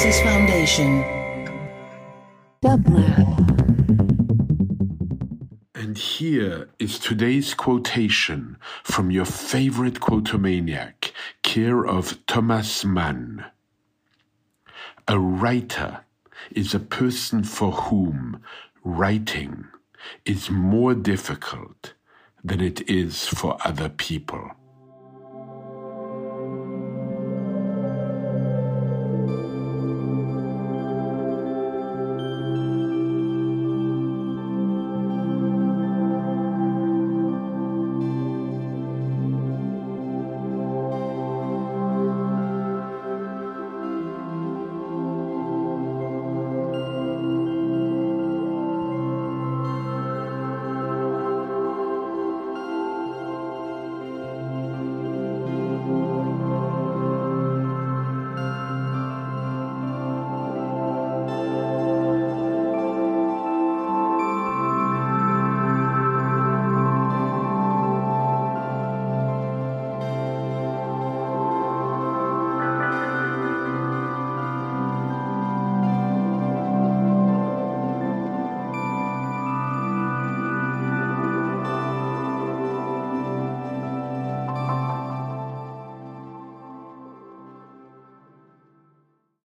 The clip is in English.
Genesis Foundation. And here is today's quotation from your favorite quotomaniac, care of Thomas Mann. A writer is a person for whom writing is more difficult than it is for other people.